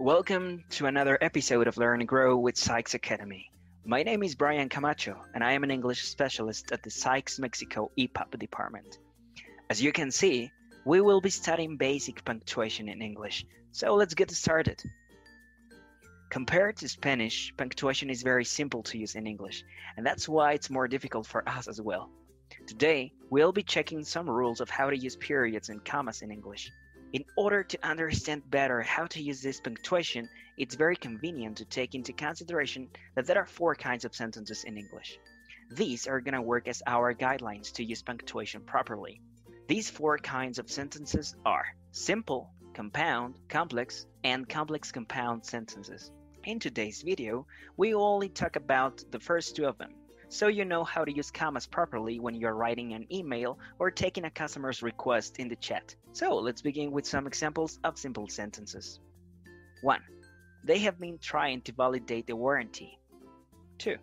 Welcome to another episode of Learn and Grow with Sykes Academy. My name is Brian Camacho, and I am an English specialist at the Sykes Mexico EPUB department. As you can see, we will be studying basic punctuation in English, so let's get started. Compared to Spanish, punctuation is very simple to use in English, and that's why it's more difficult for us as well. Today, we'll be checking some rules of how to use periods and commas in English. In order to understand better how to use this punctuation, it's very convenient to take into consideration that there are four kinds of sentences in English. These are going to work as our guidelines to use punctuation properly. These four kinds of sentences are simple, compound, complex, and complex compound sentences. In today's video, we only talk about the first two of them, so you know how to use commas properly when you're writing an email or taking a customer's request in the chat. So let's begin with some examples of simple sentences. 1. They have been trying to validate the warranty. 2.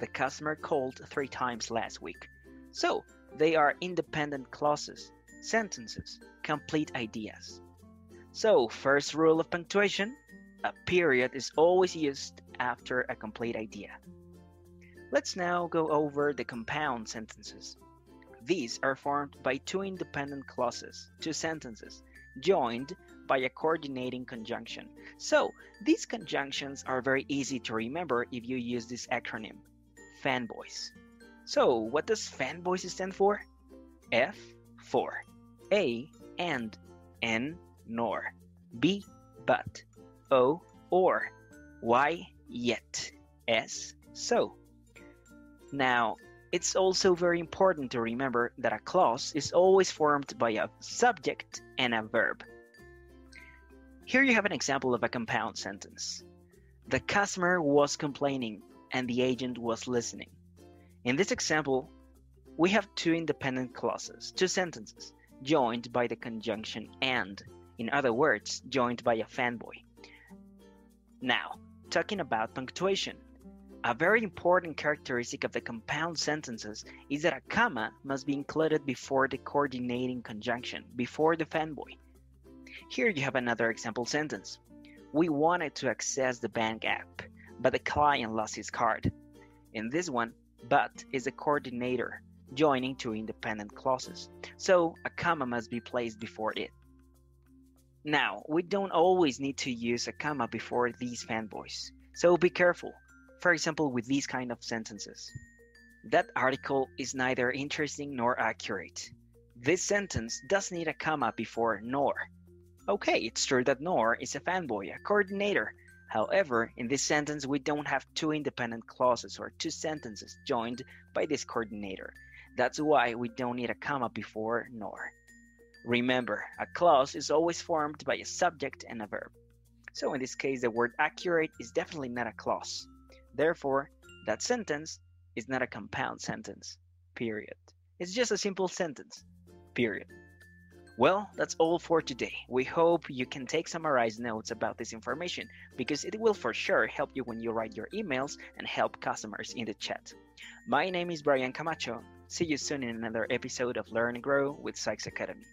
The customer called three times last week. So they are independent clauses, sentences, complete ideas. So, first rule of punctuation a period is always used after a complete idea. Let's now go over the compound sentences. These are formed by two independent clauses, two sentences, joined by a coordinating conjunction. So, these conjunctions are very easy to remember if you use this acronym, fanboys. So, what does fanboys stand for? F for A and N nor B but O or Y yet S so now, it's also very important to remember that a clause is always formed by a subject and a verb. Here you have an example of a compound sentence. The customer was complaining and the agent was listening. In this example, we have two independent clauses, two sentences, joined by the conjunction and, in other words, joined by a fanboy. Now, talking about punctuation. A very important characteristic of the compound sentences is that a comma must be included before the coordinating conjunction, before the fanboy. Here you have another example sentence. We wanted to access the bank app, but the client lost his card. In this one, but is a coordinator, joining two independent clauses, so a comma must be placed before it. Now, we don't always need to use a comma before these fanboys, so be careful for example, with these kind of sentences. That article is neither interesting nor accurate. This sentence does need a comma before nor. Okay, it's true that nor is a fanboy, a coordinator. However, in this sentence, we don't have two independent clauses or two sentences joined by this coordinator. That's why we don't need a comma before nor. Remember, a clause is always formed by a subject and a verb. So in this case, the word accurate is definitely not a clause. Therefore, that sentence is not a compound sentence. Period. It's just a simple sentence. Period. Well, that's all for today. We hope you can take summarized notes about this information because it will for sure help you when you write your emails and help customers in the chat. My name is Brian Camacho. See you soon in another episode of Learn and Grow with Sykes Academy.